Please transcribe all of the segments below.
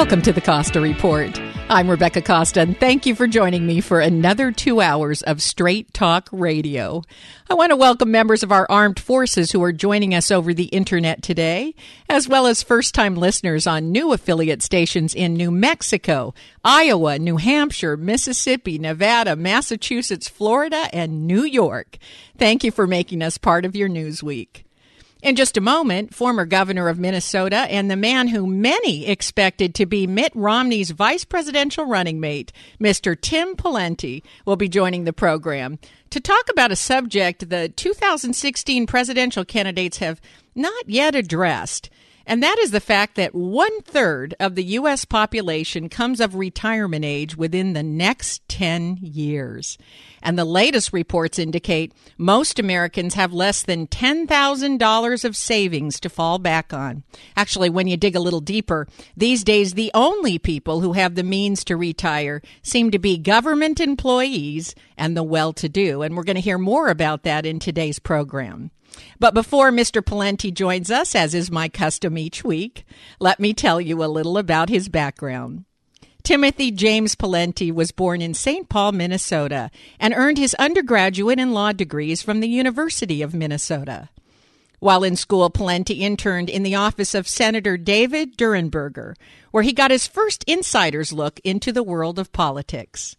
Welcome to the Costa Report. I'm Rebecca Costa, and thank you for joining me for another two hours of Straight Talk Radio. I want to welcome members of our armed forces who are joining us over the internet today, as well as first time listeners on new affiliate stations in New Mexico, Iowa, New Hampshire, Mississippi, Nevada, Massachusetts, Florida, and New York. Thank you for making us part of your news week. In just a moment, former governor of Minnesota and the man who many expected to be Mitt Romney's vice presidential running mate, Mr. Tim Pawlenty, will be joining the program to talk about a subject the 2016 presidential candidates have not yet addressed. And that is the fact that one third of the U.S. population comes of retirement age within the next 10 years. And the latest reports indicate most Americans have less than $10,000 of savings to fall back on. Actually, when you dig a little deeper, these days the only people who have the means to retire seem to be government employees and the well to do. And we're going to hear more about that in today's program. But before Mr. Pawlenty joins us, as is my custom each week, let me tell you a little about his background. Timothy James Pawlenty was born in St. Paul, Minnesota, and earned his undergraduate and law degrees from the University of Minnesota. While in school, Pawlenty interned in the office of Senator David Durenberger, where he got his first insider's look into the world of politics.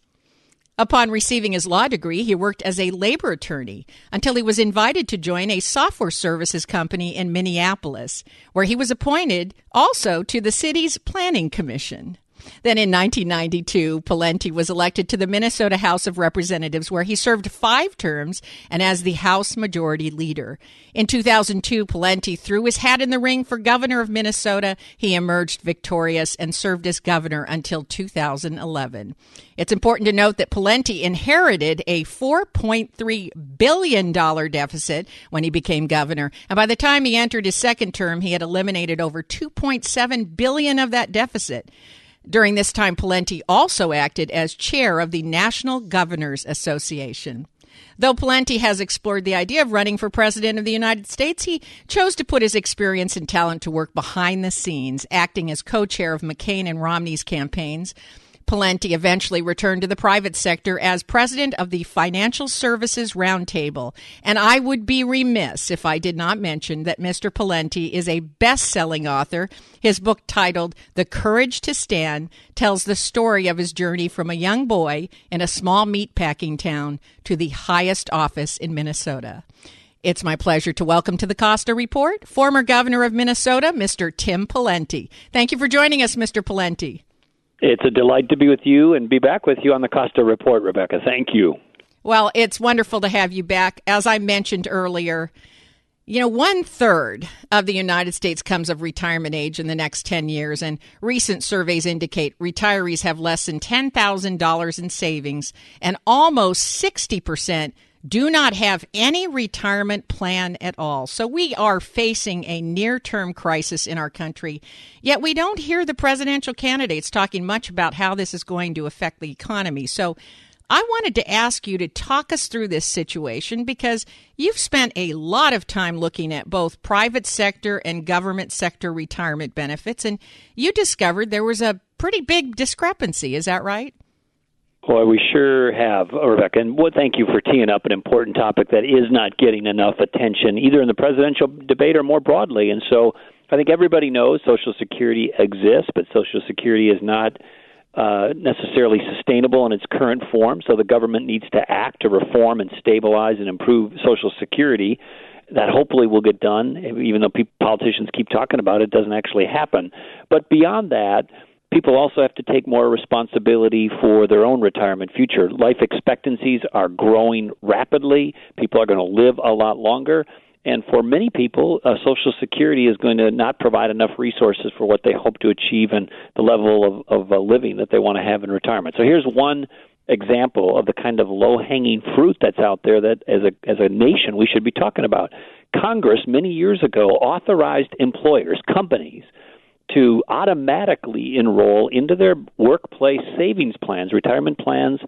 Upon receiving his law degree, he worked as a labor attorney until he was invited to join a software services company in Minneapolis, where he was appointed also to the city's planning commission. Then in 1992, Pawlenty was elected to the Minnesota House of Representatives, where he served five terms and as the House Majority Leader. In 2002, Pawlenty threw his hat in the ring for governor of Minnesota. He emerged victorious and served as governor until 2011. It's important to note that Pawlenty inherited a $4.3 billion deficit when he became governor. And by the time he entered his second term, he had eliminated over 2.7 billion of that deficit. During this time, Pawlenty also acted as chair of the National Governors Association. Though Pawlenty has explored the idea of running for president of the United States, he chose to put his experience and talent to work behind the scenes, acting as co chair of McCain and Romney's campaigns. Pawlenty eventually returned to the private sector as president of the Financial Services Roundtable. And I would be remiss if I did not mention that Mr. Pawlenty is a best selling author. His book titled The Courage to Stand tells the story of his journey from a young boy in a small meatpacking town to the highest office in Minnesota. It's my pleasure to welcome to the Costa Report former governor of Minnesota, Mr. Tim Pawlenty. Thank you for joining us, Mr. Pawlenty. It's a delight to be with you and be back with you on the Costa Report, Rebecca. Thank you. Well, it's wonderful to have you back. As I mentioned earlier, you know, one third of the United States comes of retirement age in the next 10 years, and recent surveys indicate retirees have less than $10,000 in savings, and almost 60% do not have any retirement plan at all. So we are facing a near term crisis in our country. Yet we don't hear the presidential candidates talking much about how this is going to affect the economy. So I wanted to ask you to talk us through this situation because you've spent a lot of time looking at both private sector and government sector retirement benefits, and you discovered there was a pretty big discrepancy. Is that right? Boy, we sure have, Rebecca. And well, thank you for teeing up an important topic that is not getting enough attention, either in the presidential debate or more broadly. And so I think everybody knows Social Security exists, but Social Security is not uh, necessarily sustainable in its current form. So the government needs to act to reform and stabilize and improve Social Security. That hopefully will get done, even though politicians keep talking about it, it doesn't actually happen. But beyond that, people also have to take more responsibility for their own retirement future. Life expectancies are growing rapidly. People are going to live a lot longer. And for many people, uh, Social Security is going to not provide enough resources for what they hope to achieve and the level of, of uh, living that they want to have in retirement. So here's one example of the kind of low hanging fruit that's out there that as a as a nation we should be talking about. Congress many years ago authorized employers, companies to automatically enroll into their workplace savings plans, retirement plans,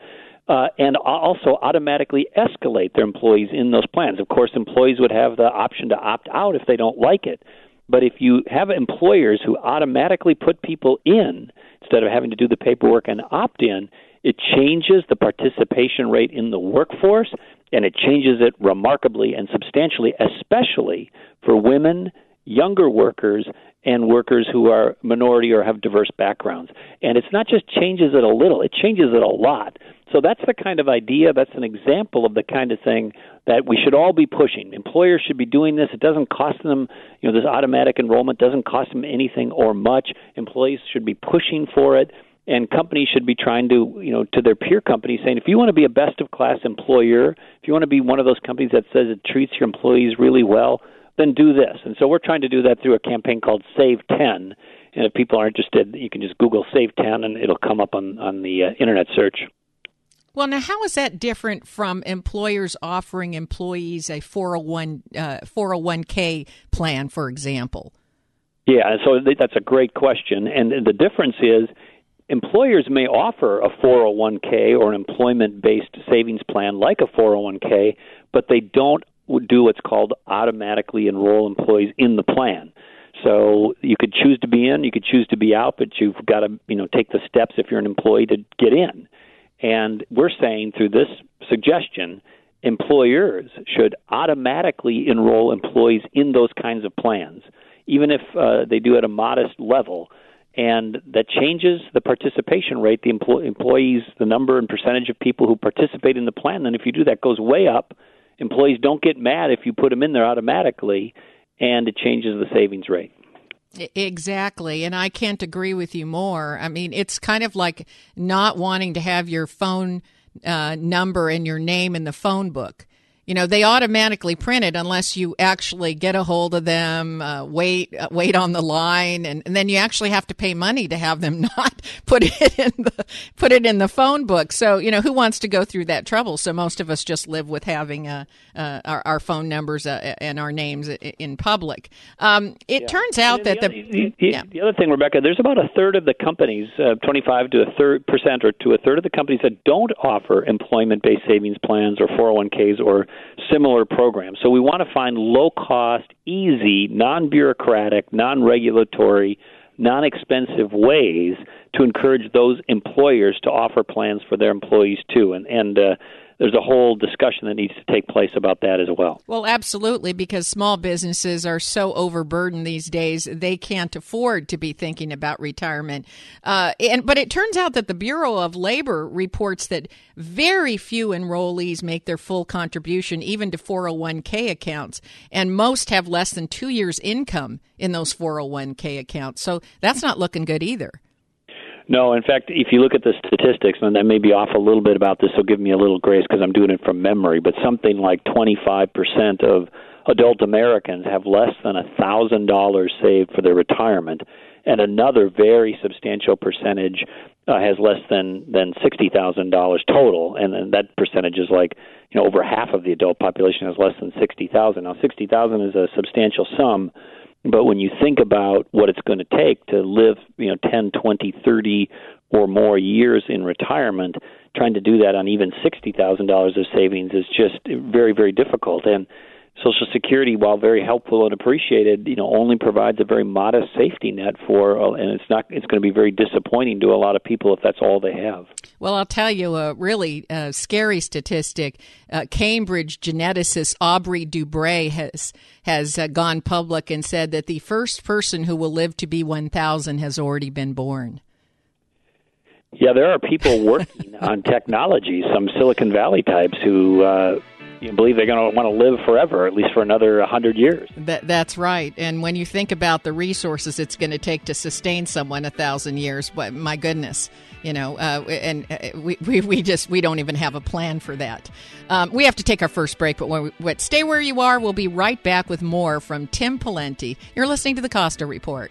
uh, and also automatically escalate their employees in those plans. Of course, employees would have the option to opt out if they don't like it. But if you have employers who automatically put people in instead of having to do the paperwork and opt in, it changes the participation rate in the workforce and it changes it remarkably and substantially, especially for women, younger workers, and workers who are minority or have diverse backgrounds. And it's not just changes it a little, it changes it a lot. So that's the kind of idea, that's an example of the kind of thing that we should all be pushing. Employers should be doing this. It doesn't cost them, you know, this automatic enrollment doesn't cost them anything or much. Employees should be pushing for it and companies should be trying to, you know, to their peer companies saying if you want to be a best of class employer, if you want to be one of those companies that says it treats your employees really well, then do this. And so we're trying to do that through a campaign called Save 10. And if people are interested, you can just Google Save 10 and it'll come up on, on the uh, internet search. Well, now, how is that different from employers offering employees a 401, uh, 401k plan, for example? Yeah, so that's a great question. And the difference is employers may offer a 401k or an employment based savings plan like a 401k, but they don't do what's called automatically enroll employees in the plan. So you could choose to be in, you could choose to be out, but you've got to you know take the steps if you're an employee to get in. And we're saying through this suggestion, employers should automatically enroll employees in those kinds of plans, even if uh, they do at a modest level. And that changes the participation rate, the empl- employees, the number and percentage of people who participate in the plan. And if you do that, goes way up employees don't get mad if you put them in there automatically, and it changes the savings rate. Exactly. And I can't agree with you more. I mean, it's kind of like not wanting to have your phone uh, number and your name in the phone book you know they automatically print it unless you actually get a hold of them uh, wait uh, wait on the line and, and, then you actually have to pay money to have them not put it in the put it in the phone book so you know who wants to go through that trouble so most of us just live with having uh, uh our, our, phone numbers uh, and our names in public um, it yeah. turns out that the the, the, yeah. the, other thing rebecca there's about a third of the companies uh, 25 to a third percent or to a third of the companies that don't offer employment based savings plans or 401ks or similar programs. So we want to find low cost, easy, non bureaucratic, non regulatory, non expensive ways to encourage those employers to offer plans for their employees too. And, and uh, there's a whole discussion that needs to take place about that as well. Well, absolutely, because small businesses are so overburdened these days, they can't afford to be thinking about retirement. Uh, and but it turns out that the Bureau of Labor reports that very few enrollees make their full contribution, even to 401k accounts, and most have less than two years' income in those 401k accounts. So that's not looking good either. No, in fact, if you look at the statistics, and I may be off a little bit about this, so give me a little grace because I'm doing it from memory, but something like 25% of adult Americans have less than a $1,000 saved for their retirement, and another very substantial percentage uh, has less than than $60,000 total, and then that percentage is like, you know, over half of the adult population has less than 60,000. Now, 60,000 is a substantial sum but when you think about what it's going to take to live, you know, 10, 20, 30 or more years in retirement, trying to do that on even $60,000 of savings is just very, very difficult. And Social Security, while very helpful and appreciated, you know, only provides a very modest safety net for, uh, and it's not. It's going to be very disappointing to a lot of people if that's all they have. Well, I'll tell you a really uh, scary statistic. Uh, Cambridge geneticist Aubrey de Grey has has uh, gone public and said that the first person who will live to be 1,000 has already been born. Yeah, there are people working on technology, some Silicon Valley types who uh, you believe they're going to want to live forever, at least for another 100 years. That, that's right. And when you think about the resources it's going to take to sustain someone a thousand years, but my goodness, you know, uh, and uh, we, we, we just we don't even have a plan for that. Um, we have to take our first break, but we, stay where you are. We'll be right back with more from Tim Pawlenty. You're listening to the Costa Report.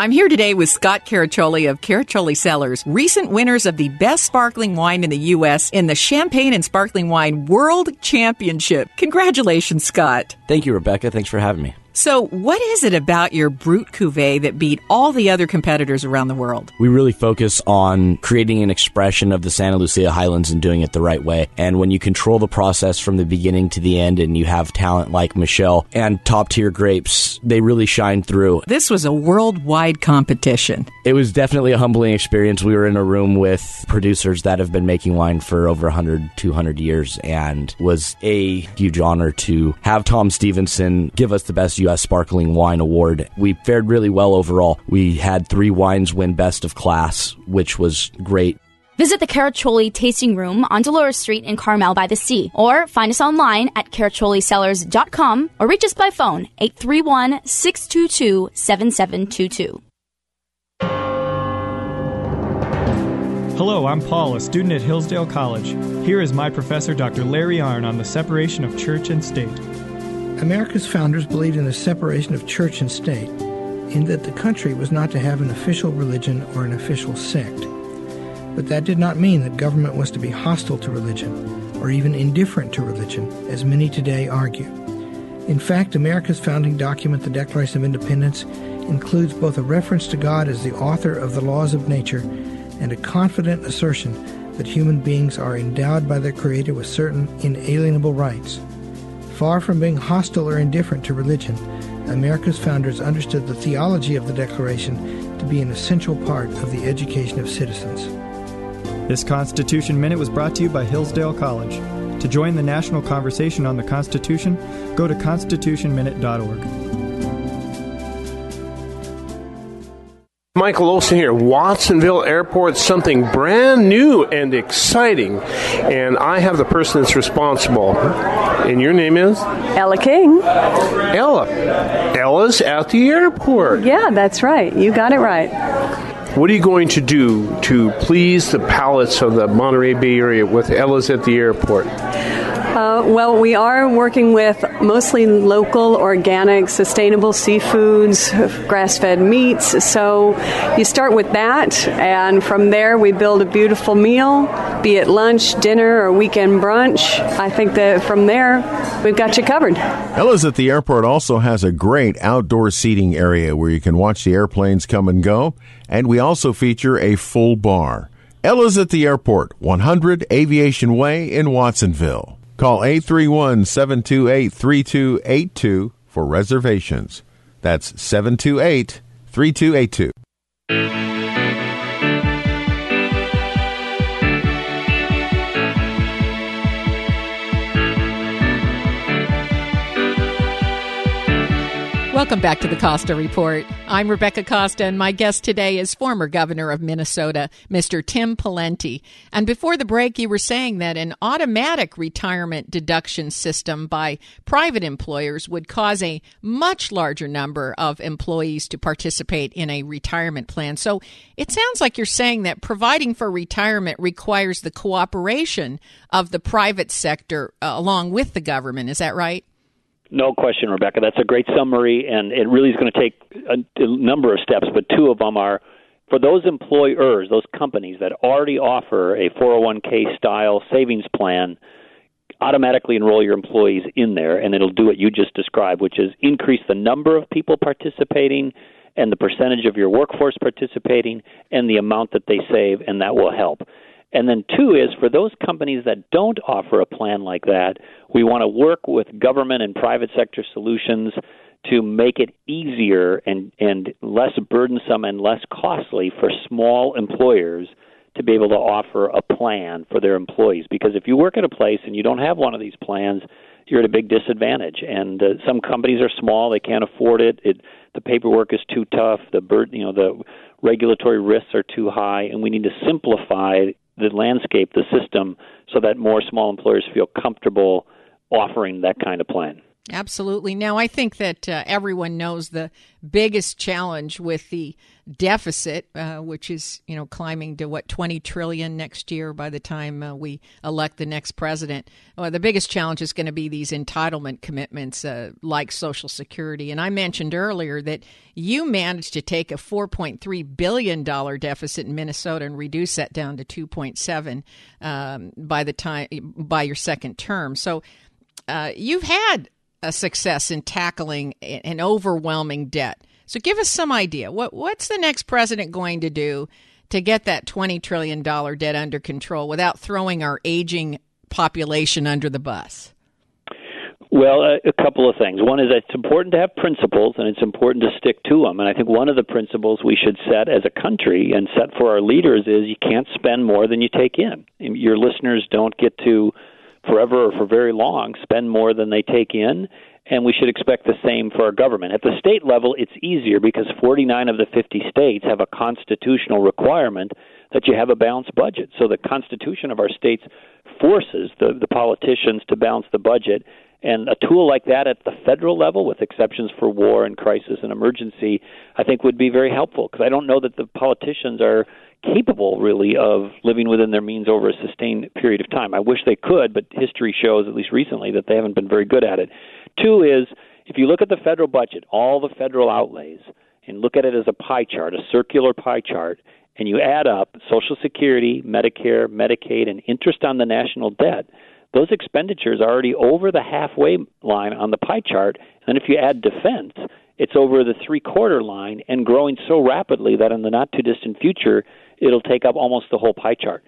I'm here today with Scott Caraccioli of Caraccioli Cellars, recent winners of the best sparkling wine in the U.S. in the Champagne and Sparkling Wine World Championship. Congratulations, Scott. Thank you, Rebecca. Thanks for having me. So, what is it about your Brut Cuvée that beat all the other competitors around the world? We really focus on creating an expression of the Santa Lucia Highlands and doing it the right way. And when you control the process from the beginning to the end and you have talent like Michelle and top tier grapes, they really shine through. This was a worldwide competition. It was definitely a humbling experience. We were in a room with producers that have been making wine for over 100, 200 years and was a huge honor to have Tom Stevenson give us the best U.S. Sparkling Wine Award. We fared really well overall. We had three wines win Best of Class, which was great. Visit the Caraccioli Tasting Room on Dolores Street in Carmel by the Sea, or find us online at caracciolicellars.com or reach us by phone 831 622 7722. Hello, I'm Paul, a student at Hillsdale College. Here is my professor, Dr. Larry Arnn, on the separation of church and state. America's founders believed in the separation of church and state, in that the country was not to have an official religion or an official sect. But that did not mean that government was to be hostile to religion, or even indifferent to religion, as many today argue. In fact, America's founding document, the Declaration of Independence, includes both a reference to God as the author of the laws of nature and a confident assertion that human beings are endowed by their Creator with certain inalienable rights. Far from being hostile or indifferent to religion, America's founders understood the theology of the Declaration to be an essential part of the education of citizens. This Constitution Minute was brought to you by Hillsdale College. To join the national conversation on the Constitution, go to constitutionminute.org. Michael Olson here. Watsonville Airport, something brand new and exciting. And I have the person that's responsible. And your name is? Ella King. Ella. Ella's at the airport. Yeah, that's right. You got it right. What are you going to do to please the palates of the Monterey Bay Area with Ella's at the airport? Uh, well, we are working with mostly local, organic, sustainable seafoods, grass fed meats. So you start with that, and from there we build a beautiful meal, be it lunch, dinner, or weekend brunch. I think that from there we've got you covered. Ella's at the airport also has a great outdoor seating area where you can watch the airplanes come and go, and we also feature a full bar. Ella's at the airport, 100 Aviation Way in Watsonville. Call 831 728 3282 for reservations. That's 728 3282. Welcome back to the Costa Report. I'm Rebecca Costa, and my guest today is former governor of Minnesota, Mr. Tim Pawlenty. And before the break, you were saying that an automatic retirement deduction system by private employers would cause a much larger number of employees to participate in a retirement plan. So it sounds like you're saying that providing for retirement requires the cooperation of the private sector uh, along with the government. Is that right? No question, Rebecca. That's a great summary, and it really is going to take a, number of steps, but two of them are for those employers, those companies that already offer a 401k style savings plan, automatically enroll your employees in there, and it'll do what you just described, which is increase the number of people participating and the percentage of your workforce participating and the amount that they save, and that will help. And then two is for those companies that don't offer a plan like that, we want to work with government and private sector solutions to make it easier and, and less burdensome and less costly for small employers to be able to offer a plan for their employees. Because if you work at a place and you don't have one of these plans, you're at a big disadvantage. And uh, some companies are small; they can't afford it. it. The paperwork is too tough. The bird, you know, the regulatory risks are too high, and we need to simplify the landscape, the system, so that more small employers feel comfortable offering that kind of plan. Absolutely. Now, I think that uh, everyone knows the biggest challenge with the deficit, uh, which is you know climbing to what twenty trillion next year by the time uh, we elect the next president. Well, the biggest challenge is going to be these entitlement commitments uh, like Social Security. And I mentioned earlier that you managed to take a four point three billion dollar deficit in Minnesota and reduce that down to two point seven um, by the time by your second term. So. Uh, you've had a success in tackling an overwhelming debt. So give us some idea. What what's the next president going to do to get that 20 trillion dollar debt under control without throwing our aging population under the bus? Well, a, couple of things. One is it's important to have principles and it's important to stick to them. And I think one of the principles we should set as a country and set for our leaders is you can't spend more than you take in. Your listeners don't get to forever or for very long spend more than they take in and we should expect the same for our government. At the state level, it's easier because 49 of the 50 states have a constitutional requirement that you have a balanced budget. So the constitution of our states forces the, the politicians to balance the budget. And a tool like that at the federal level, with exceptions for war and crisis and emergency, I think would be very helpful because I don't know that the politicians are capable really of living within their means over a sustained period of time. I wish they could, but history shows, at least recently, that they haven't been very good at it. Two is if you look at the federal budget, all the federal outlays, and look at it as a pie chart, a circular pie chart, and you add up Social Security, Medicare, Medicaid, and interest on the national debt, those expenditures are already over the halfway line on the pie chart. And if you add defense, it's over the three quarter line and growing so rapidly that in the not too distant future, it'll take up almost the whole pie chart.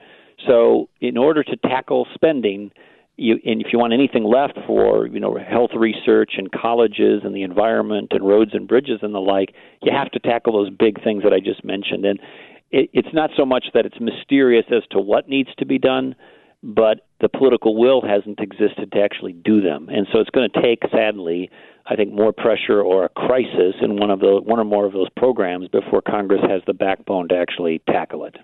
So, in order to tackle spending, you, and if you want anything left for you know health research and colleges and the environment and roads and bridges and the like, you have to tackle those big things that I just mentioned. And it, it's not so much that it's mysterious as to what needs to be done, but the political will hasn't existed to actually do them. And so it's going to take, sadly, I think more pressure or a crisis in one of the one or more of those programs before Congress has the backbone to actually tackle it.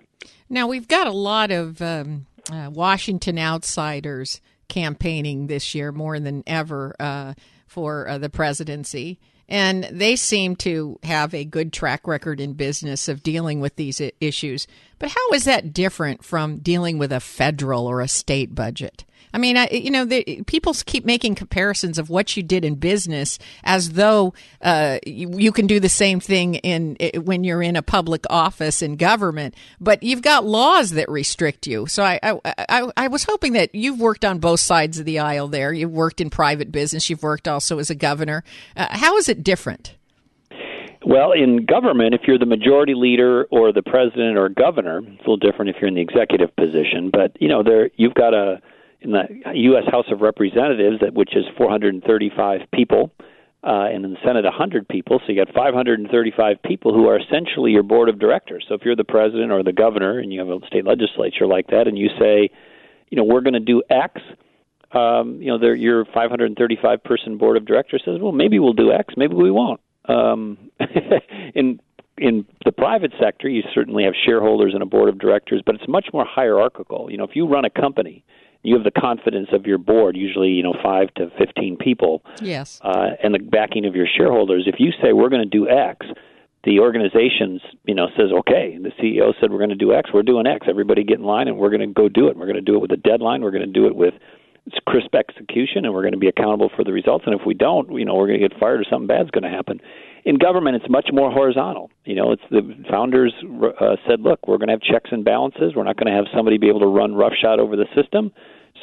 Now we've got a lot of um, uh, Washington outsiders campaigning this year more than ever uh, for uh, the presidency. And they seem to have a good track record in business of dealing with these issues. But how is that different from dealing with a federal or a state budget? I mean, I, you know, the, people keep making comparisons of what you did in business as though uh, you, you, can do the same thing in when you're in a public office in government, but you've got laws that restrict you. So I, I, I, I was hoping that you've worked on both sides of the aisle. There, you've worked in private business. You've worked also as a governor. Uh, how is it different? Well, in government, if you're the majority leader or the president or governor, it's a little different if you're in the executive position. But you know, there you've got a in the U.S. House of Representatives, which is 435 people, uh, and in the Senate, 100 people. So you got 535 people who are essentially your board of directors. So if you're the president or the governor, and you have a state legislature like that, and you say, you know, we're going to do X, um, you know, your 535 person board of directors says, well, maybe we'll do X, maybe we won't. Um, in in the private sector, you certainly have shareholders and a board of directors, but it's much more hierarchical. You know, if you run a company, you have the confidence of your board, usually you know five to fifteen people, yes, uh, and the backing of your shareholders. If you say we're going to do X, the organization's you know says okay. The CEO said we're going to do X, we're doing X. Everybody get in line, and we're going to go do it. We're going to do it with a deadline. We're going to do it with crisp execution, and we're going to be accountable for the results. And if we don't, you know, we're going to get fired or something bad's going to happen in government, it's much more horizontal. You know, it's the founders uh, said, look, we're going to have checks and balances. We're not going to have somebody be able to run roughshod over the system.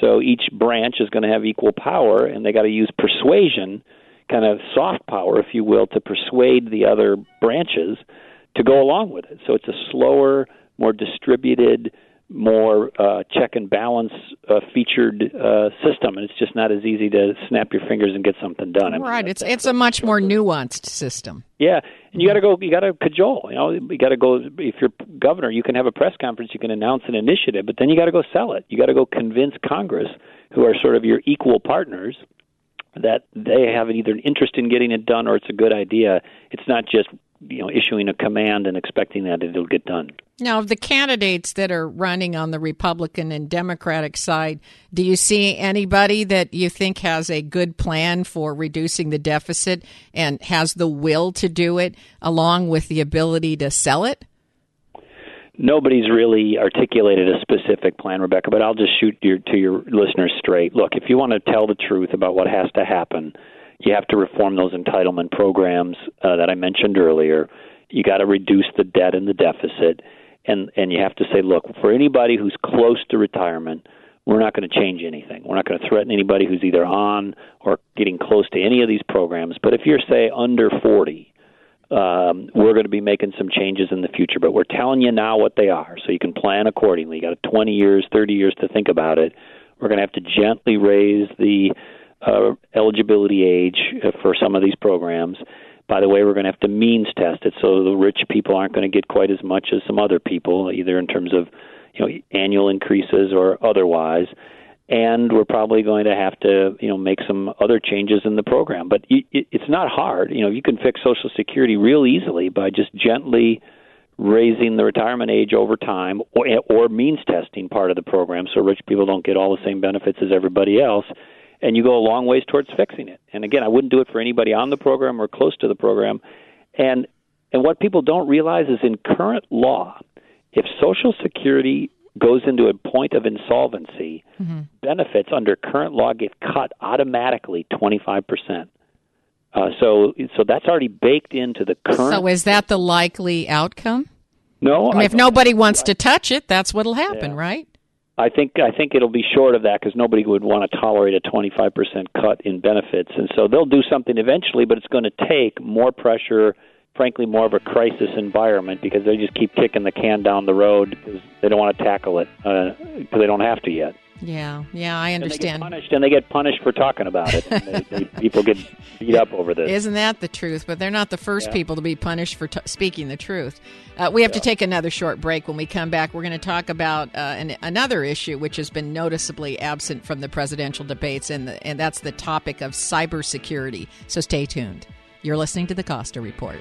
So each branch is going to have equal power, and they got to use persuasion, kind of soft power, if you will, to persuade the other branches to go along with it. So it's a slower, more distributed more uh, check and balance uh, featured uh, system, and it's just not as easy to snap your fingers and get something done. I mean, right. It's it's a much more nuanced system. Yeah, and you got to go. You got to cajole. You know, you got to go. If you're governor, you can have a press conference. You can announce an initiative, but then you got to go sell it. You got to go convince Congress, who are sort of your equal partners, that they have either an interest in getting it done or it's a good idea. It's not just you know issuing a command and expecting that it'll get done. Now, of the candidates that are running on the Republican and Democratic side, do you see anybody that you think has a good plan for reducing the deficit and has the will to do it, along with the ability to sell it? Nobody's really articulated a specific plan, Rebecca, but I'll just shoot your, to your listeners straight. Look, if you want to tell the truth about what has to happen, you have to reform those entitlement programs uh, that I mentioned earlier. You got to reduce the debt and the deficit, and and you have to say, look, for anybody who's close to retirement, we're not going to change anything. We're not going to threaten anybody who's either on or getting close to any of these programs. But if you're say under 40, um, we're going to be making some changes in the future. But we're telling you now what they are, so you can plan accordingly. You got 20 years, 30 years to think about it. We're going to have to gently raise the uh, eligibility age for some of these programs. By the way, we're going to have to means test it so the rich people aren't going to get quite as much as some other people, either in terms of you know annual increases or otherwise. And we're probably going to have to, you know, make some other changes in the program. But it's not hard. You know, you can fix Social Security real easily by just gently raising the retirement age over time, or, or means testing part of the program, so rich people don't get all the same benefits as everybody else and you go a long ways towards fixing it. And again, I wouldn't do it for anybody on the program or close to the program. And and what people don't realize is in current law, if Social Security goes into a point of insolvency, mm-hmm. benefits under current law get cut automatically 25%. Uh, so, so that's already baked into the current. So, is that the likely outcome? No. I mean, if nobody wants to touch it, that's what'll happen, yeah. right? I think I think it'll be short of that because nobody would want to tolerate a 25% cut in benefits, and so they'll do something eventually, but it's going to take more pressure, frankly, more of a crisis environment because they just keep kicking the can down the road because they don't want to tackle it because uh, they don't have to yet. Yeah, yeah, I understand. And they get punished, and they get punished for talking about it. they, they, people get beat up over this. Isn't that the truth? But they're not the first yeah. people to be punished for t- speaking the truth. Uh, we have yeah. to take another short break. When we come back, we're going to talk about uh, an, another issue which has been noticeably absent from the presidential debates, and the, and that's the topic of cybersecurity. So stay tuned. You're listening to the Costa Report.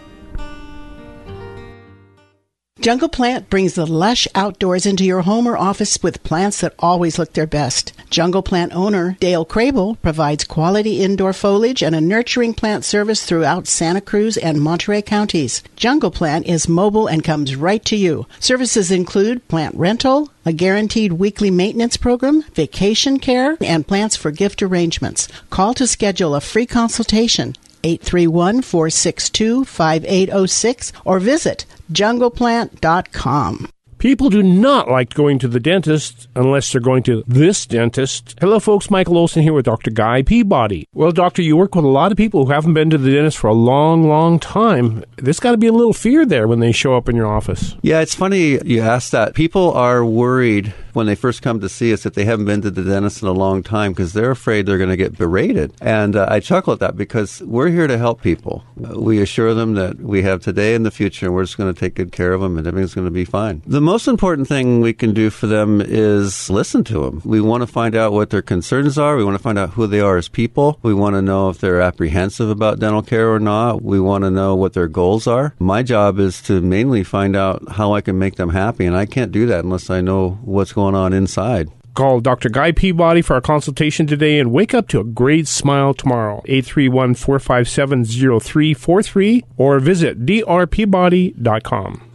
Jungle Plant brings the lush outdoors into your home or office with plants that always look their best. Jungle Plant owner Dale Crable provides quality indoor foliage and a nurturing plant service throughout Santa Cruz and Monterey counties. Jungle Plant is mobile and comes right to you. Services include plant rental, a guaranteed weekly maintenance program, vacation care, and plants for gift arrangements. Call to schedule a free consultation 831 462 5806 or visit jungleplant.com. People do not like going to the dentist unless they're going to this dentist. Hello, folks. Michael Olson here with Dr. Guy Peabody. Well, doctor, you work with a lot of people who haven't been to the dentist for a long, long time. There's got to be a little fear there when they show up in your office. Yeah, it's funny you ask that. People are worried when they first come to see us if they haven't been to the dentist in a long time because they're afraid they're going to get berated. And uh, I chuckle at that because we're here to help people. We assure them that we have today and the future, and we're just going to take good care of them, and everything's going to be fine. The most important thing we can do for them is listen to them. We want to find out what their concerns are. We want to find out who they are as people. We want to know if they're apprehensive about dental care or not. We want to know what their goals are. My job is to mainly find out how I can make them happy, and I can't do that unless I know what's going on inside. Call Dr. Guy Peabody for a consultation today and wake up to a great smile tomorrow. 831 457 0343 or visit drpeabody.com.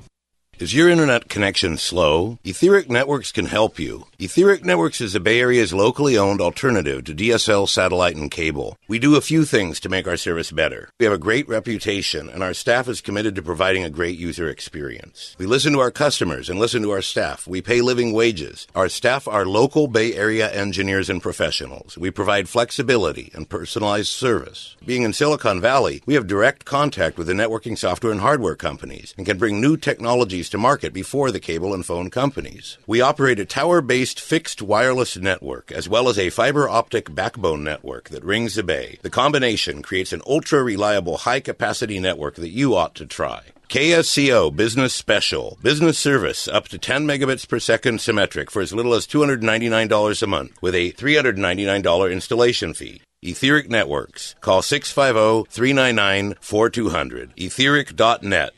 Is your internet connection slow? Etheric Networks can help you. Etheric Networks is the Bay Area's locally owned alternative to DSL satellite and cable. We do a few things to make our service better. We have a great reputation, and our staff is committed to providing a great user experience. We listen to our customers and listen to our staff. We pay living wages. Our staff are local Bay Area engineers and professionals. We provide flexibility and personalized service. Being in Silicon Valley, we have direct contact with the networking software and hardware companies and can bring new technologies to market before the cable and phone companies. We operate a tower based fixed wireless network as well as a fiber optic backbone network that rings the bay. The combination creates an ultra reliable high capacity network that you ought to try. KSCO Business Special. Business service up to 10 megabits per second symmetric for as little as $299 a month with a $399 installation fee. Etheric Networks. Call 650 399 4200. Etheric.net.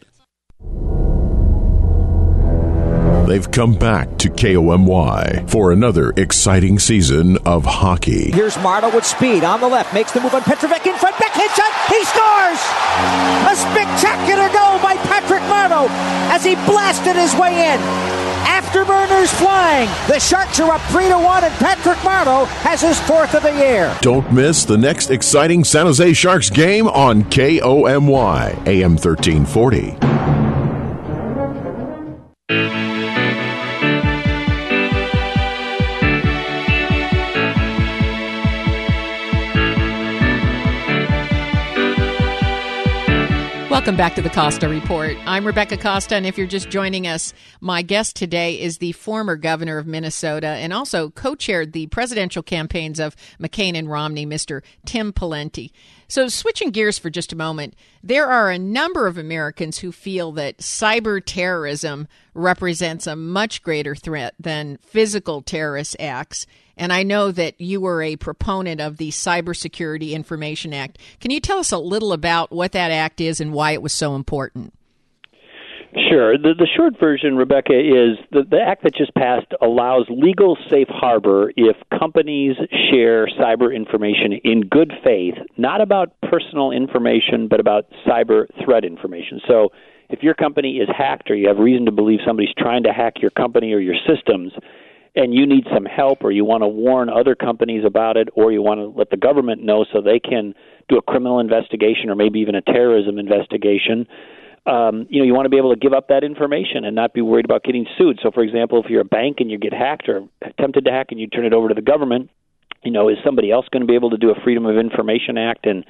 They've come back to KOMY for another exciting season of hockey. Here's Marta with speed on the left, makes the move on Petrovic in front, backhand shot, he scores! A spectacular goal by Patrick Marleau as he blasted his way in. Afterburners flying. The Sharks are up 3 to 1, and Patrick Marleau has his fourth of the year. Don't miss the next exciting San Jose Sharks game on KOMY, AM 1340. Welcome back to the Costa Report. I'm Rebecca Costa, and if you're just joining us, my guest today is the former governor of Minnesota and also co chaired the presidential campaigns of McCain and Romney, Mr. Tim Pawlenty. So, switching gears for just a moment, there are a number of Americans who feel that cyber terrorism represents a much greater threat than physical terrorist acts. And I know that you were a proponent of the Cybersecurity Information Act. Can you tell us a little about what that act is and why it was so important? Sure. The, the short version, Rebecca, is the, the act that just passed allows legal safe harbor if companies share cyber information in good faith, not about personal information, but about cyber threat information. So if your company is hacked or you have reason to believe somebody's trying to hack your company or your systems, and you need some help or you want to warn other companies about it or you want to let the government know so they can do a criminal investigation or maybe even a terrorism investigation um, you know you want to be able to give up that information and not be worried about getting sued. So for example if you're a bank and you get hacked or attempted to hack and you turn it over to the government you know is somebody else going to be able to do a freedom of information act and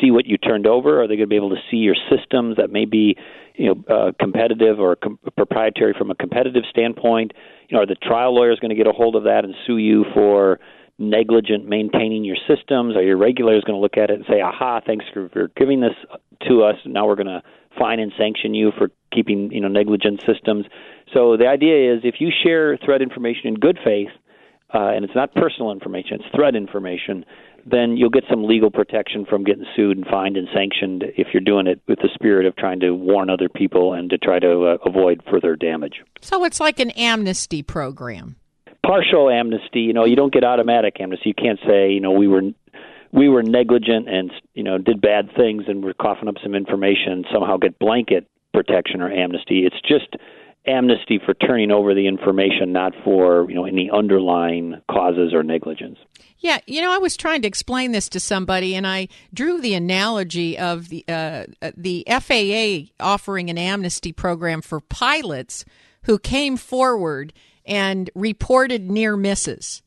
see what you turned over are they going to be able to see your systems that may be you know uh, competitive or com- proprietary from a competitive standpoint you know, are the trial lawyers going to get a hold of that and sue you for negligent maintaining your systems? Are your regulators going to look at it and say, "Aha, thanks for, for giving this to us. Now we're going to fine and sanction you for keeping you know negligent systems." So the idea is, if you share threat information in good faith, uh, and it's not personal information, it's threat information, then you'll get some legal protection from getting sued and fined and sanctioned if you're doing it with the spirit of trying to warn other people and to try to uh, avoid further damage. So it's like an amnesty program. Partial amnesty, you know, you don't get automatic amnesty. You can't say, you know, we were we were negligent and you know did bad things and we're coughing up some information and somehow get blanket protection or amnesty. It's just amnesty for turning over the information, not for you know any underlying causes or negligence. Yeah, you know, I was trying to explain this to somebody, and I drew the analogy of the uh, the FAA offering an amnesty program for pilots who came forward and reported near misses.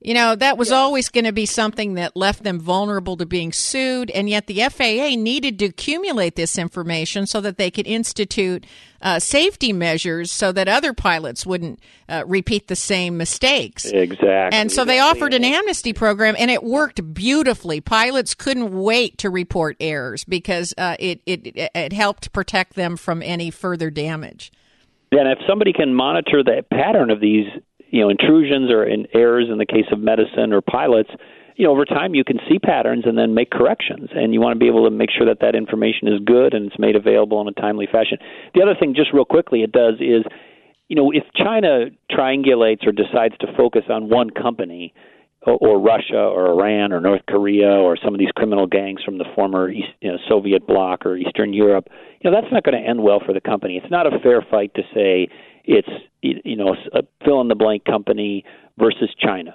You know, that was yeah. always going to be something that left them vulnerable to being sued, and yet the FAA needed to accumulate this information so that they could institute uh, safety measures so that other pilots wouldn't uh, repeat the same mistakes. Exactly. And so they offered an amnesty program, and it worked beautifully. Pilots couldn't wait to report errors because uh, it, it, it helped protect them from any further damage. Yeah, and if somebody can monitor the pattern of these you know intrusions or in errors in the case of medicine or pilots you know over time you can see patterns and then make corrections and you want to be able to make sure that that information is good and it's made available in a timely fashion the other thing just real quickly it does is you know if china triangulates or decides to focus on one company or or Russia or Iran or North Korea or some of these criminal gangs from the former East, you know, Soviet bloc or Eastern Europe, you know that's not going to end well for the company. It's not a fair fight to say it's you know a fill in the blank company versus China.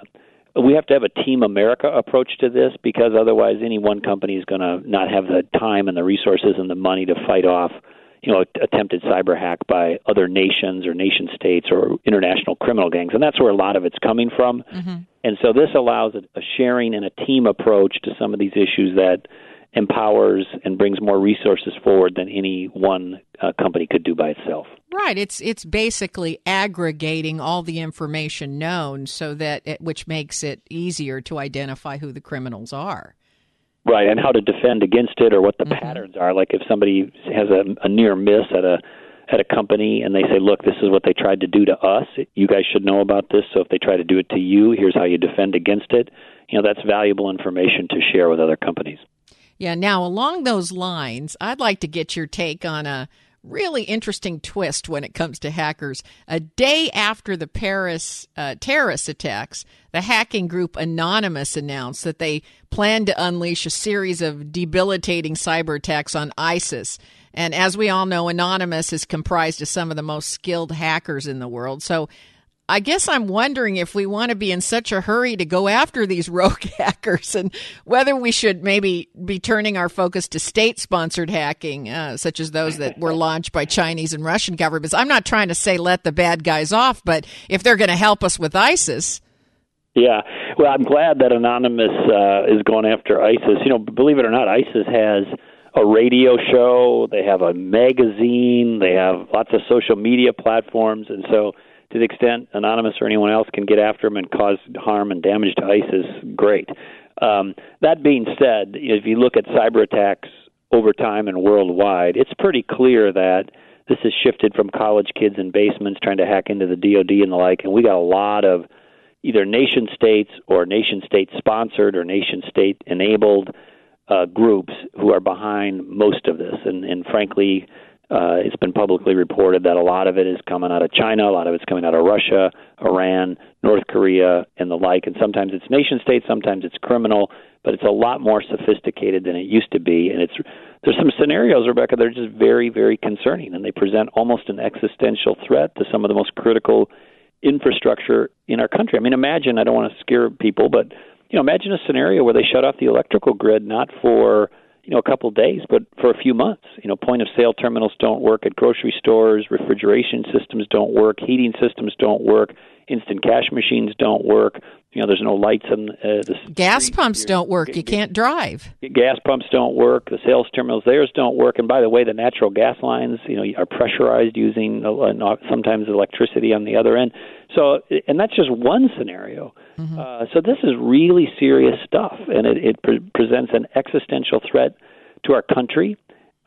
We have to have a Team America approach to this because otherwise, any one company is going to not have the time and the resources and the money to fight off, you know, attempted cyber hack by other nations or nation states or international criminal gangs, and that's where a lot of it's coming from. Mm-hmm. And so, this allows a, a sharing and a team approach to some of these issues that empowers and brings more resources forward than any one uh, company could do by itself. Right. It's it's basically aggregating all the information known, so that it, which makes it easier to identify who the criminals are. Right, and how to defend against it, or what the mm-hmm. patterns are. Like if somebody has a, a near miss at a at a company and they say, "Look, this is what they tried to do to us. You guys should know about this. So if they try to do it to you, here's how you defend against it." You know, that's valuable information to share with other companies. Yeah, now along those lines, I'd like to get your take on a really interesting twist when it comes to hackers. A day after the Paris uh, terrorist attacks, the hacking group Anonymous announced that they plan to unleash a series of debilitating cyber attacks on ISIS. And as we all know, Anonymous is comprised of some of the most skilled hackers in the world. So I guess I'm wondering if we want to be in such a hurry to go after these rogue hackers and whether we should maybe be turning our focus to state sponsored hacking, uh, such as those that were launched by Chinese and Russian governments. I'm not trying to say let the bad guys off, but if they're going to help us with ISIS. Yeah, well, I'm glad that Anonymous uh, is going after ISIS. You know, believe it or not, ISIS has a radio show, they have a magazine, they have lots of social media platforms, and so to the extent Anonymous or anyone else can get after them and cause harm and damage to ISIS, great. Um, that being said, if you look at cyber attacks over time and worldwide, it's pretty clear that this has shifted from college kids in basements trying to hack into the DoD and the like, and we got a lot of either nation states or nation state sponsored or nation state enabled uh, groups who are behind most of this, and, and frankly uh, it's been publicly reported that a lot of it is coming out of China, a lot of it's coming out of Russia, Iran, North Korea, and the like. And sometimes it's nation state, sometimes it's criminal, but it's a lot more sophisticated than it used to be. And it's there's some scenarios, Rebecca, that are just very, very concerning, and they present almost an existential threat to some of the most critical infrastructure in our country. I mean, imagine I don't want to scare people, but you know, imagine a scenario where they shut off the electrical grid not for you know a couple of days, but for a few months. You know, point of sale terminals don't work at grocery stores, refrigeration systems don't work, heating systems don't work, instant cash machines don't work. You know, there's no lights on uh, the gas pumps don't work. You can't drive. Gas pumps don't work. The sales terminals theirs don't work. And by the way, the natural gas lines, you know, are pressurized using uh, sometimes electricity on the other end. So, and that's just one scenario. Mm-hmm. Uh, so this is really serious stuff, and it, it pre- presents an existential threat to our country.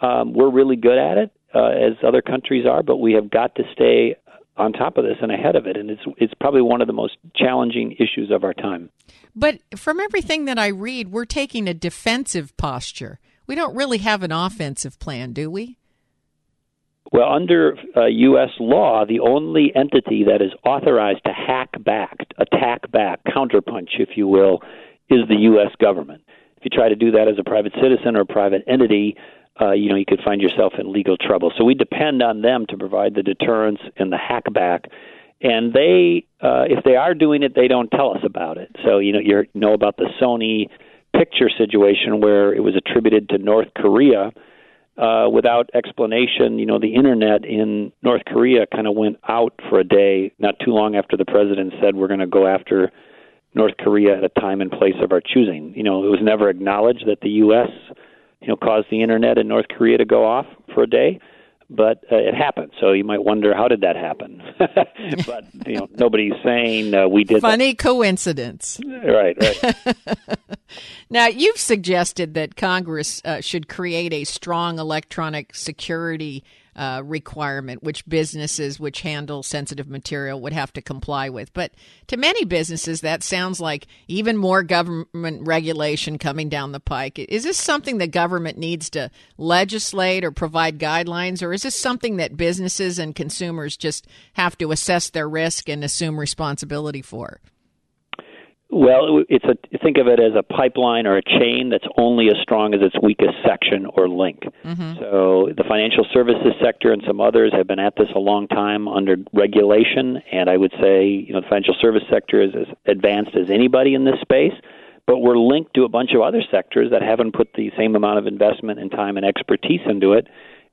Um, we're really good at it, uh, as other countries are, but we have got to stay on top of this and ahead of it, and it's it's probably one of the most challenging issues of our time. But from everything that I read, we're taking a defensive posture. We don't really have an offensive plan, do we? Well, under uh, U.S. law, the only entity that is authorized to hack back, attack back, counterpunch, if you will, is the U.S. government. If you try to do that as a private citizen or a private entity, uh, you know you could find yourself in legal trouble. So we depend on them to provide the deterrence and the hackback. And they, uh, if they are doing it, they don't tell us about it. So you know you know about the Sony picture situation where it was attributed to North Korea uh, without explanation. You know, the internet in North Korea kind of went out for a day not too long after the president said we're going to go after North Korea at a time and place of our choosing. You know, it was never acknowledged that the U.S. you know caused the internet in North Korea to go off for a day but uh, it happened. So you might wonder how did that happen? but you know, nobody's saying uh, we did. Funny that. coincidence. Right, right. now you've suggested that Congress uh, should create a strong electronic security uh, requirement, which businesses which handle sensitive material would have to comply with. But to many businesses, that sounds like even more government regulation coming down the pike. Is this something the government needs to legislate or provide guidelines, or is this something that businesses and consumers just have to assess their risk and assume responsibility for? Well, it's a think of it as a pipeline or a chain that's only as strong as its weakest section or link. Mm-hmm. So the financial services sector and some others have been at this a long time under regulation, and I would say you know the financial service sector is as advanced as anybody in this space. But we're linked to a bunch of other sectors that haven't put the same amount of investment and time and expertise into it,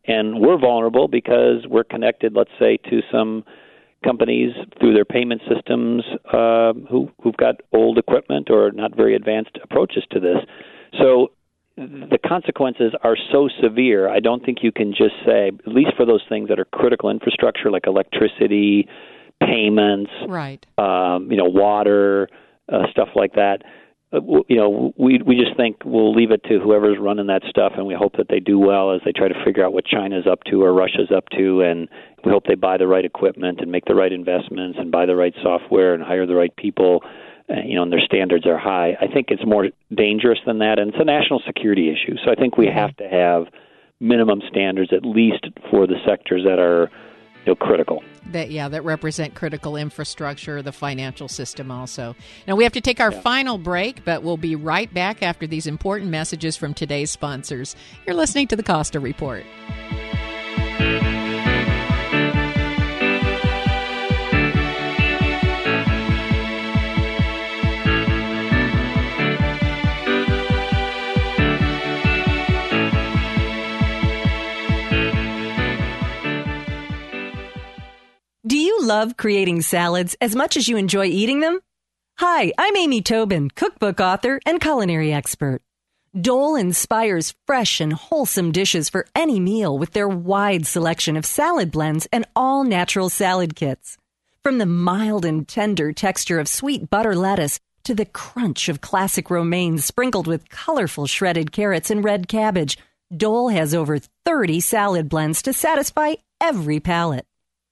and we're vulnerable because we're connected, let's say, to some companies through their payment systems uh, who who've got old equipment or not very advanced approaches to this. So the consequences are so severe. I don't think you can just say, at least for those things that are critical infrastructure like electricity, payments, right? Um, you know, water, uh, stuff like that you know, we we just think we'll leave it to whoever's running that stuff, and we hope that they do well as they try to figure out what China's up to or Russia's up to, and we hope they buy the right equipment and make the right investments and buy the right software and hire the right people. Uh, you know, and their standards are high. I think it's more dangerous than that, and it's a national security issue. So I think we have to have minimum standards at least for the sectors that are you critical. That yeah, that represent critical infrastructure, the financial system also. Now we have to take our yeah. final break, but we'll be right back after these important messages from today's sponsors. You're listening to the Costa Report. You love creating salads as much as you enjoy eating them? Hi, I'm Amy Tobin, cookbook author and culinary expert. Dole inspires fresh and wholesome dishes for any meal with their wide selection of salad blends and all natural salad kits. From the mild and tender texture of sweet butter lettuce to the crunch of classic romaine sprinkled with colorful shredded carrots and red cabbage, Dole has over 30 salad blends to satisfy every palate.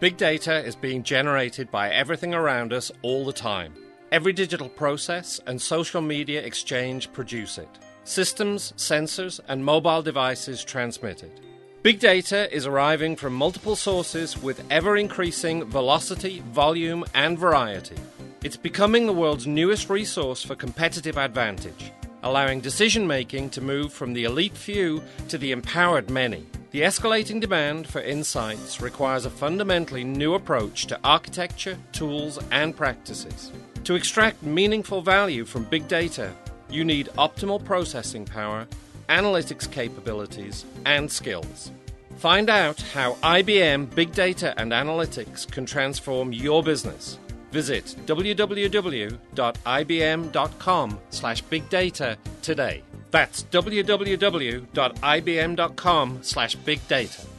Big data is being generated by everything around us all the time. Every digital process and social media exchange produce it. Systems, sensors, and mobile devices transmit it. Big data is arriving from multiple sources with ever increasing velocity, volume, and variety. It's becoming the world's newest resource for competitive advantage, allowing decision making to move from the elite few to the empowered many. The escalating demand for insights requires a fundamentally new approach to architecture, tools, and practices. To extract meaningful value from big data, you need optimal processing power, analytics capabilities, and skills. Find out how IBM Big Data and Analytics can transform your business. Visit www.ibm.com slash bigdata today. That's www.ibm.com/bigdata.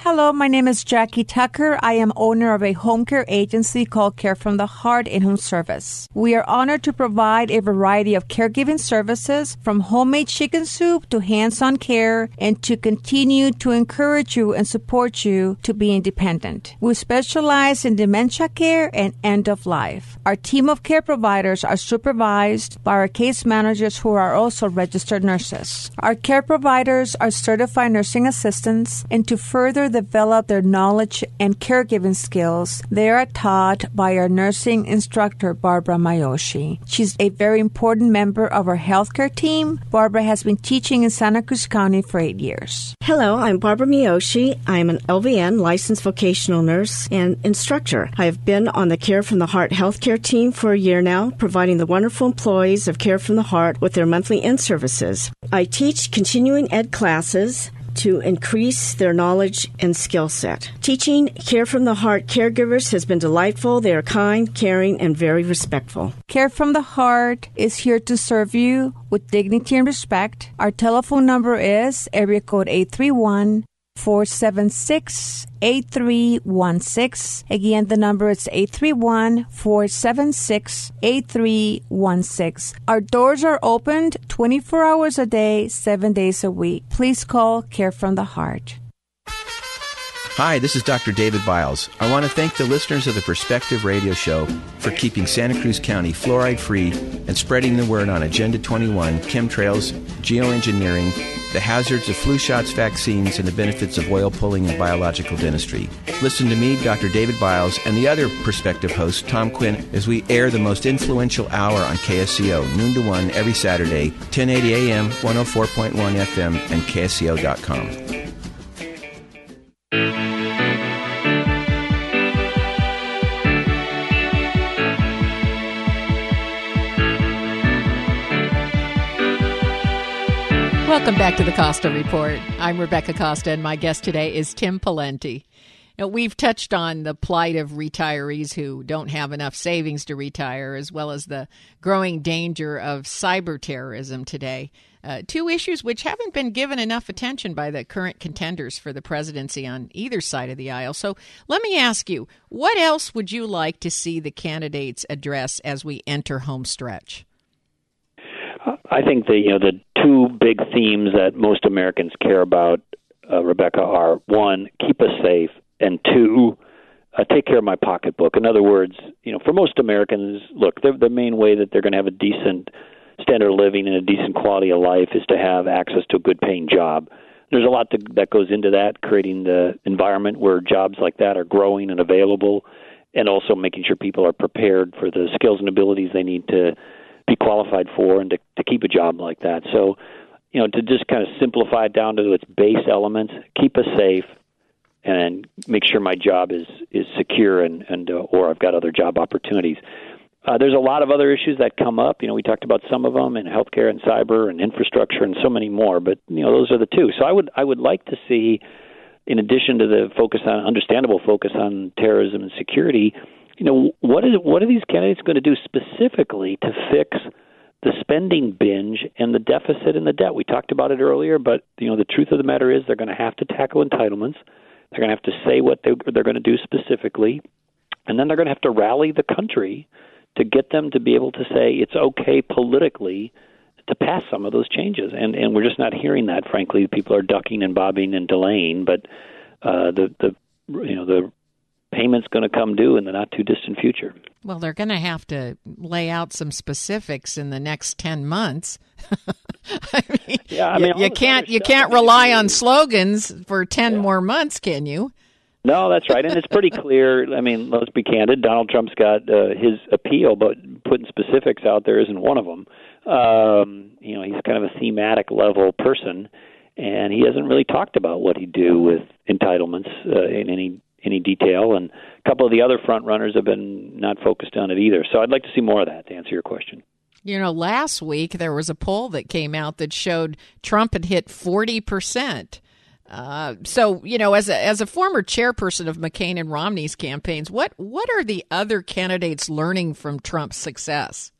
Hello, my name is Jackie Tucker. I am owner of a home care agency called Care from the Heart in Home Service. We are honored to provide a variety of caregiving services from homemade chicken soup to hands-on care and to continue to encourage you and support you to be independent. We specialize in dementia care and end of life. Our team of care providers are supervised by our case managers who are also registered nurses. Our care providers are certified nursing assistants and to further develop their knowledge and caregiving skills, they are taught by our nursing instructor, Barbara Miyoshi. She's a very important member of our healthcare team. Barbara has been teaching in Santa Cruz County for eight years. Hello, I'm Barbara Miyoshi. I'm an LVN licensed vocational nurse and instructor. I have been on the Care from the Heart healthcare team for a year now, providing the wonderful employees of Care from the Heart with their monthly in services. I teach continuing ed classes to increase their knowledge and skill set. Teaching Care from the Heart caregivers has been delightful. They are kind, caring, and very respectful. Care from the Heart is here to serve you with dignity and respect. Our telephone number is area code 831 476 8316. Again, the number is 831 476 8316. Our doors are opened 24 hours a day, 7 days a week. Please call Care from the Heart. Hi, this is Dr. David Biles. I want to thank the listeners of the Perspective Radio Show for keeping Santa Cruz County fluoride free and spreading the word on Agenda 21, chemtrails, geoengineering, the hazards of flu shots, vaccines, and the benefits of oil pulling and biological dentistry. Listen to me, Dr. David Biles, and the other Perspective host, Tom Quinn, as we air the most influential hour on KSCO, noon to 1 every Saturday, 1080 AM, 104.1 FM, and KSCO.com. Welcome back to the Costa Report. I'm Rebecca Costa, and my guest today is Tim Pawlenty. Now, we've touched on the plight of retirees who don't have enough savings to retire, as well as the growing danger of cyber terrorism today. Uh, two issues which haven't been given enough attention by the current contenders for the presidency on either side of the aisle. So let me ask you, what else would you like to see the candidates address as we enter home stretch? I think the you know the two big themes that most Americans care about, uh, Rebecca, are one, keep us safe, and two, uh, take care of my pocketbook. In other words, you know, for most Americans, look, the main way that they're going to have a decent standard of living and a decent quality of life is to have access to a good paying job. There's a lot to, that goes into that, creating the environment where jobs like that are growing and available, and also making sure people are prepared for the skills and abilities they need to be qualified for and to, to keep a job like that. So, you know, to just kind of simplify it down to its base elements, keep us safe, and make sure my job is is secure and and uh, or I've got other job opportunities. Uh, there's a lot of other issues that come up. You know, we talked about some of them in healthcare and cyber and infrastructure and so many more. But you know, those are the two. So I would I would like to see, in addition to the focus on understandable focus on terrorism and security, you know, what is what are these candidates going to do specifically to fix the spending binge and the deficit and the debt? We talked about it earlier, but you know, the truth of the matter is they're going to have to tackle entitlements. They're going to have to say what they, they're going to do specifically, and then they're going to have to rally the country to get them to be able to say it's okay politically to pass some of those changes. And and we're just not hearing that. Frankly, people are ducking and bobbing and delaying, but uh, the the you know the payment's going to come due in the not too distant future. Well, they're going to have to lay out some specifics in the next 10 months. I mean, yeah, I mean, you, you can't you can't rely on slogans for 10 yeah. more months, can you? No, that's right, and it's pretty clear. I mean, let's be candid. Donald Trump's got uh, his appeal, but putting specifics out there isn't one of them. Um, you know, he's kind of a thematic level person, and he hasn't really talked about what he'd do with entitlements uh, in any any detail. And a couple of the other front runners have been not focused on it either. So I'd like to see more of that to answer your question. You know, last week there was a poll that came out that showed Trump had hit 40% Uh, so you know, as a as a former chairperson of McCain and Romney's campaigns, what what are the other candidates learning from Trump's success?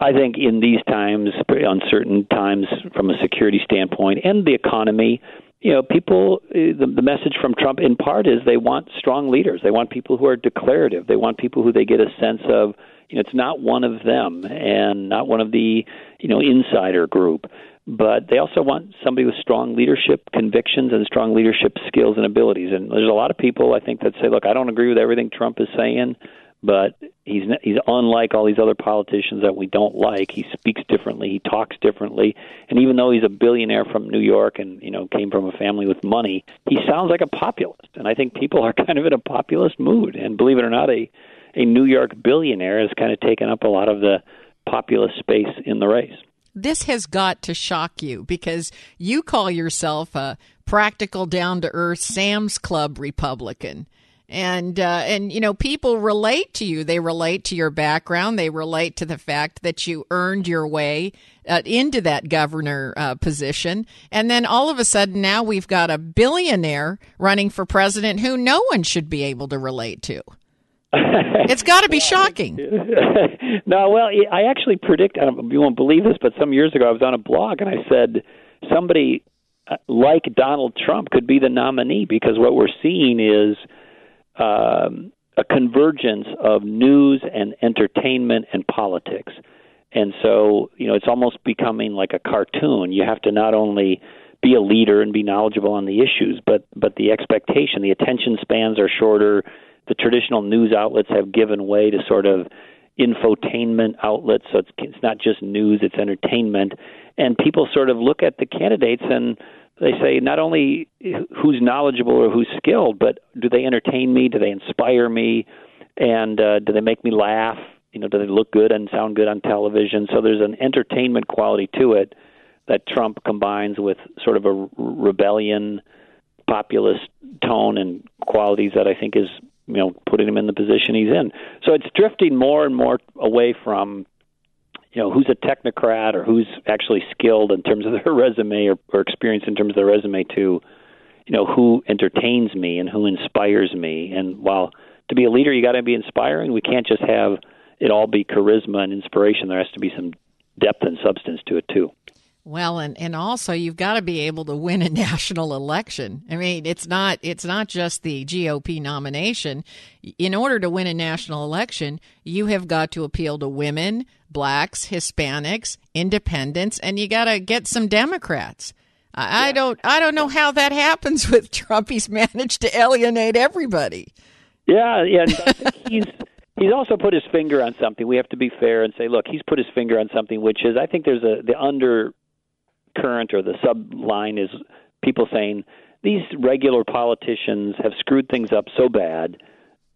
I think in these times, uncertain times from a security standpoint and the economy, you know, people, uh, the, the message from Trump in part is they want strong leaders. They want people who are declarative. They want people who they get a sense of, you know, it's not one of them and not one of the, you know, insider group. But they also want somebody with strong leadership convictions and strong leadership skills and abilities. And there's a lot of people, I think, that say, look, I don't agree with everything Trump is saying, but he's he's unlike all these other politicians that we don't like. He speaks differently, he talks differently, and even though he's a billionaire from New York and you know came from a family with money, he sounds like a populist. And I think people are kind of in a populist mood. And believe it or not, a a New York billionaire has kind of taken up a lot of the populist space in the race. This has got to shock you because you call yourself a practical, down to earth Sam's Club Republican and uh, and you know people relate to you they relate to your background they relate to the fact that you earned your way uh, into that governor uh, position and then all of a sudden now we've got a billionaire running for president who no one should be able to relate to it's got to be shocking. no, well, I actually predict. I don't, you won't believe this, but some years ago I was on a blog and I said somebody uh, like Donald Trump could be the nominee because what we're seeing is um, a convergence of news and entertainment and politics. And so, you know, it's almost becoming like a cartoon. You have to not only be a leader and be knowledgeable on the issues, but but the expectation, the attention spans are shorter. The traditional news outlets have given way to sort of infotainment outlets, so it's it's not just news, it's entertainment. And people sort of look at the candidates and they say not only who's knowledgeable or who's skilled, but do they entertain me? Do they inspire me? And uh, do they make me laugh? You know, do they look good and sound good on television? So there's an entertainment quality to it that Trump combines with sort of a rebellion, populist tone and qualities that I think is you know putting him in the position he's in. So it's drifting more and more away from you know who's a technocrat or who's actually skilled in terms of their resume or, or experience in terms of their resume to you know who entertains me and who inspires me. And while to be a leader you got to be inspiring. We can't just have it all be charisma and inspiration. There has to be some depth and substance to it too well, and, and also you've got to be able to win a national election. I mean, it's not it's not just the GOP nomination. In order to win a national election, you have got to appeal to women, blacks, Hispanics, independents, and you got to get some Democrats. I, I don't I don't know how that happens with Trump. He's managed to alienate everybody. Yeah, yeah. he's he's also put his finger on something. We have to be fair and say, look, he's put his finger on something, which is I think there's a the under current or the subline is people saying these regular politicians have screwed things up so bad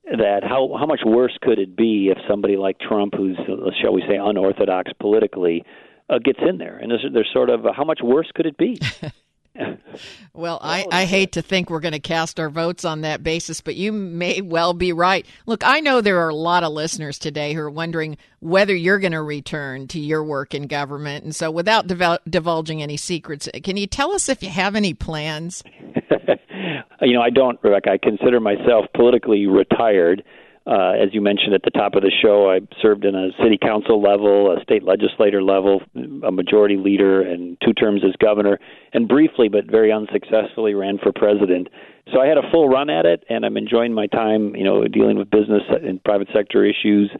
that how how much worse could it be if somebody like Trump, who's shall we say unorthodox politically, uh, gets in there? And there's, there's sort of uh, how much worse could it be? well, I, I uh, hate to think we're going to cast our votes on that basis, but you may well be right. Look, I know there are a lot of listeners today who are wondering whether you're going to return to your work in government. And so, without divul- divulging any secrets, can you tell us if you have any plans? you know, I don't, Rebecca. I consider myself politically retired. Uh, as you mentioned at the top of the show, I served in a city council level, a state legislator level, a majority leader, and two terms as governor, and briefly but very unsuccessfully ran for president. So I had a full run at it, and I'm enjoying my time, you know, dealing with business and private sector issues.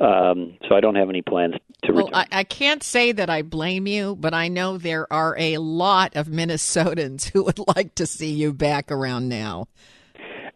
Um, so I don't have any plans to well, I, I, can't say that I blame you, but I know there are a lot of Minnesotans who would like to see you back around now.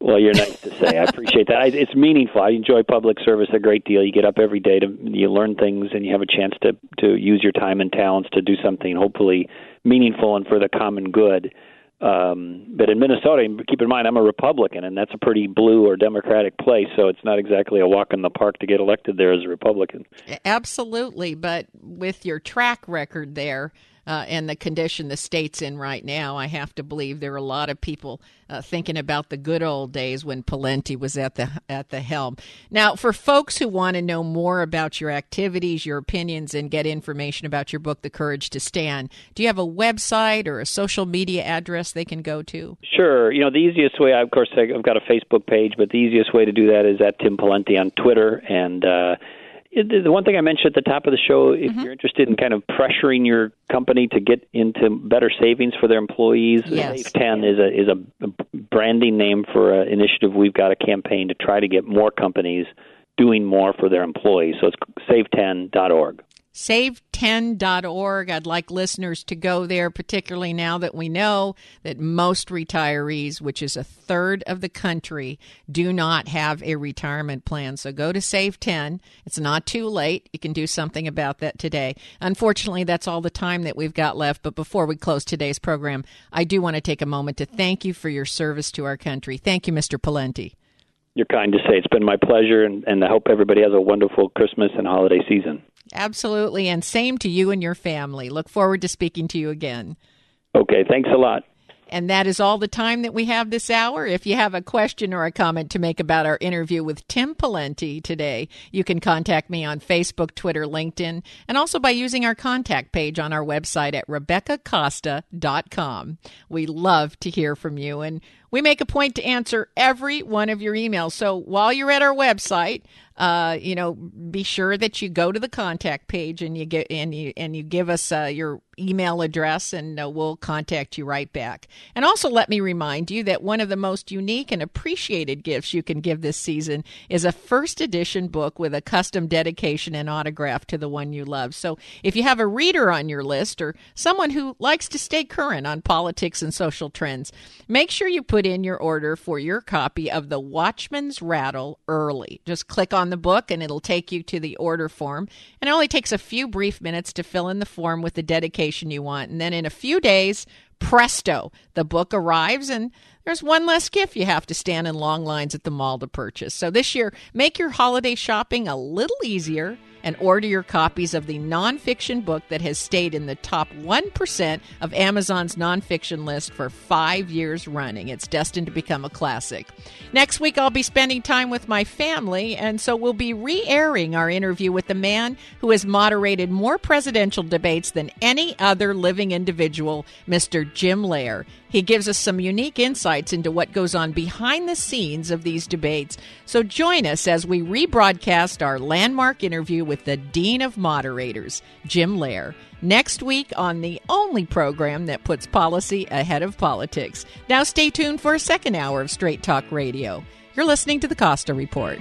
Well, you're nice to say. I appreciate that. I, it's meaningful. I enjoy public service a great deal. You get up every day to you learn things, and you have a chance to to use your time and talents to do something hopefully meaningful and for the common good. Um, but in Minnesota, keep in mind I'm a Republican, and that's a pretty blue or Democratic place, so it's not exactly a walk in the park to get elected there as a Republican. Absolutely, but with your track record there, uh, and the condition the state's in right now, I have to believe there are a lot of people uh, thinking about the good old days when Pawlenty was at the at the helm. Now, for folks who want to know more about your activities, your opinions, and get information about your book, The Courage to Stand, do you have a website or a social media address they can go to? Sure. You know, the easiest way, of course, I've got a Facebook page, but the easiest way to do that is at Tim Pawlenty on Twitter and. Uh, the one thing I mentioned at the top of the show, if mm-hmm. you're interested in kind of pressuring your company to get into better savings for their employees, yes. Save Ten is a is a branding name for an initiative. We've got a campaign to try to get more companies doing more for their employees. So it's save10.org save10.org. I'd like listeners to go there, particularly now that we know that most retirees, which is a third of the country, do not have a retirement plan. So go to Save 10. It's not too late. You can do something about that today. Unfortunately, that's all the time that we've got left. But before we close today's program, I do want to take a moment to thank you for your service to our country. Thank you, Mr. Pawlenty. You're kind to say. It's been my pleasure, and, and I hope everybody has a wonderful Christmas and holiday season. Absolutely. And same to you and your family. Look forward to speaking to you again. Okay. Thanks a lot. And that is all the time that we have this hour. If you have a question or a comment to make about our interview with Tim Pawlenty today, you can contact me on Facebook, Twitter, LinkedIn, and also by using our contact page on our website at RebeccaCosta.com. We love to hear from you, and we make a point to answer every one of your emails. So while you're at our website, uh, you know, be sure that you go to the contact page and you get and you and you give us uh, your email address, and uh, we'll contact you right back. And also, let me remind you that one of the most unique and appreciated gifts you can give this season is a first edition book with a custom dedication and autograph to the one you love. So, if you have a reader on your list or someone who likes to stay current on politics and social trends, make sure you put in your order for your copy of The Watchman's Rattle early. Just click on the book and it'll take you to the order form. And it only takes a few brief minutes to fill in the form with the dedication you want. And then in a few days, presto, the book arrives and there's one less gift you have to stand in long lines at the mall to purchase. So this year, make your holiday shopping a little easier and order your copies of the nonfiction book that has stayed in the top 1% of Amazon's nonfiction list for five years running. It's destined to become a classic. Next week, I'll be spending time with my family, and so we'll be re airing our interview with the man who has moderated more presidential debates than any other living individual, Mr. Jim Lehrer. He gives us some unique insights into what goes on behind the scenes of these debates. So join us as we rebroadcast our landmark interview with the Dean of Moderators, Jim Lehrer, next week on the only program that puts policy ahead of politics. Now stay tuned for a second hour of Straight Talk Radio. You're listening to the Costa Report.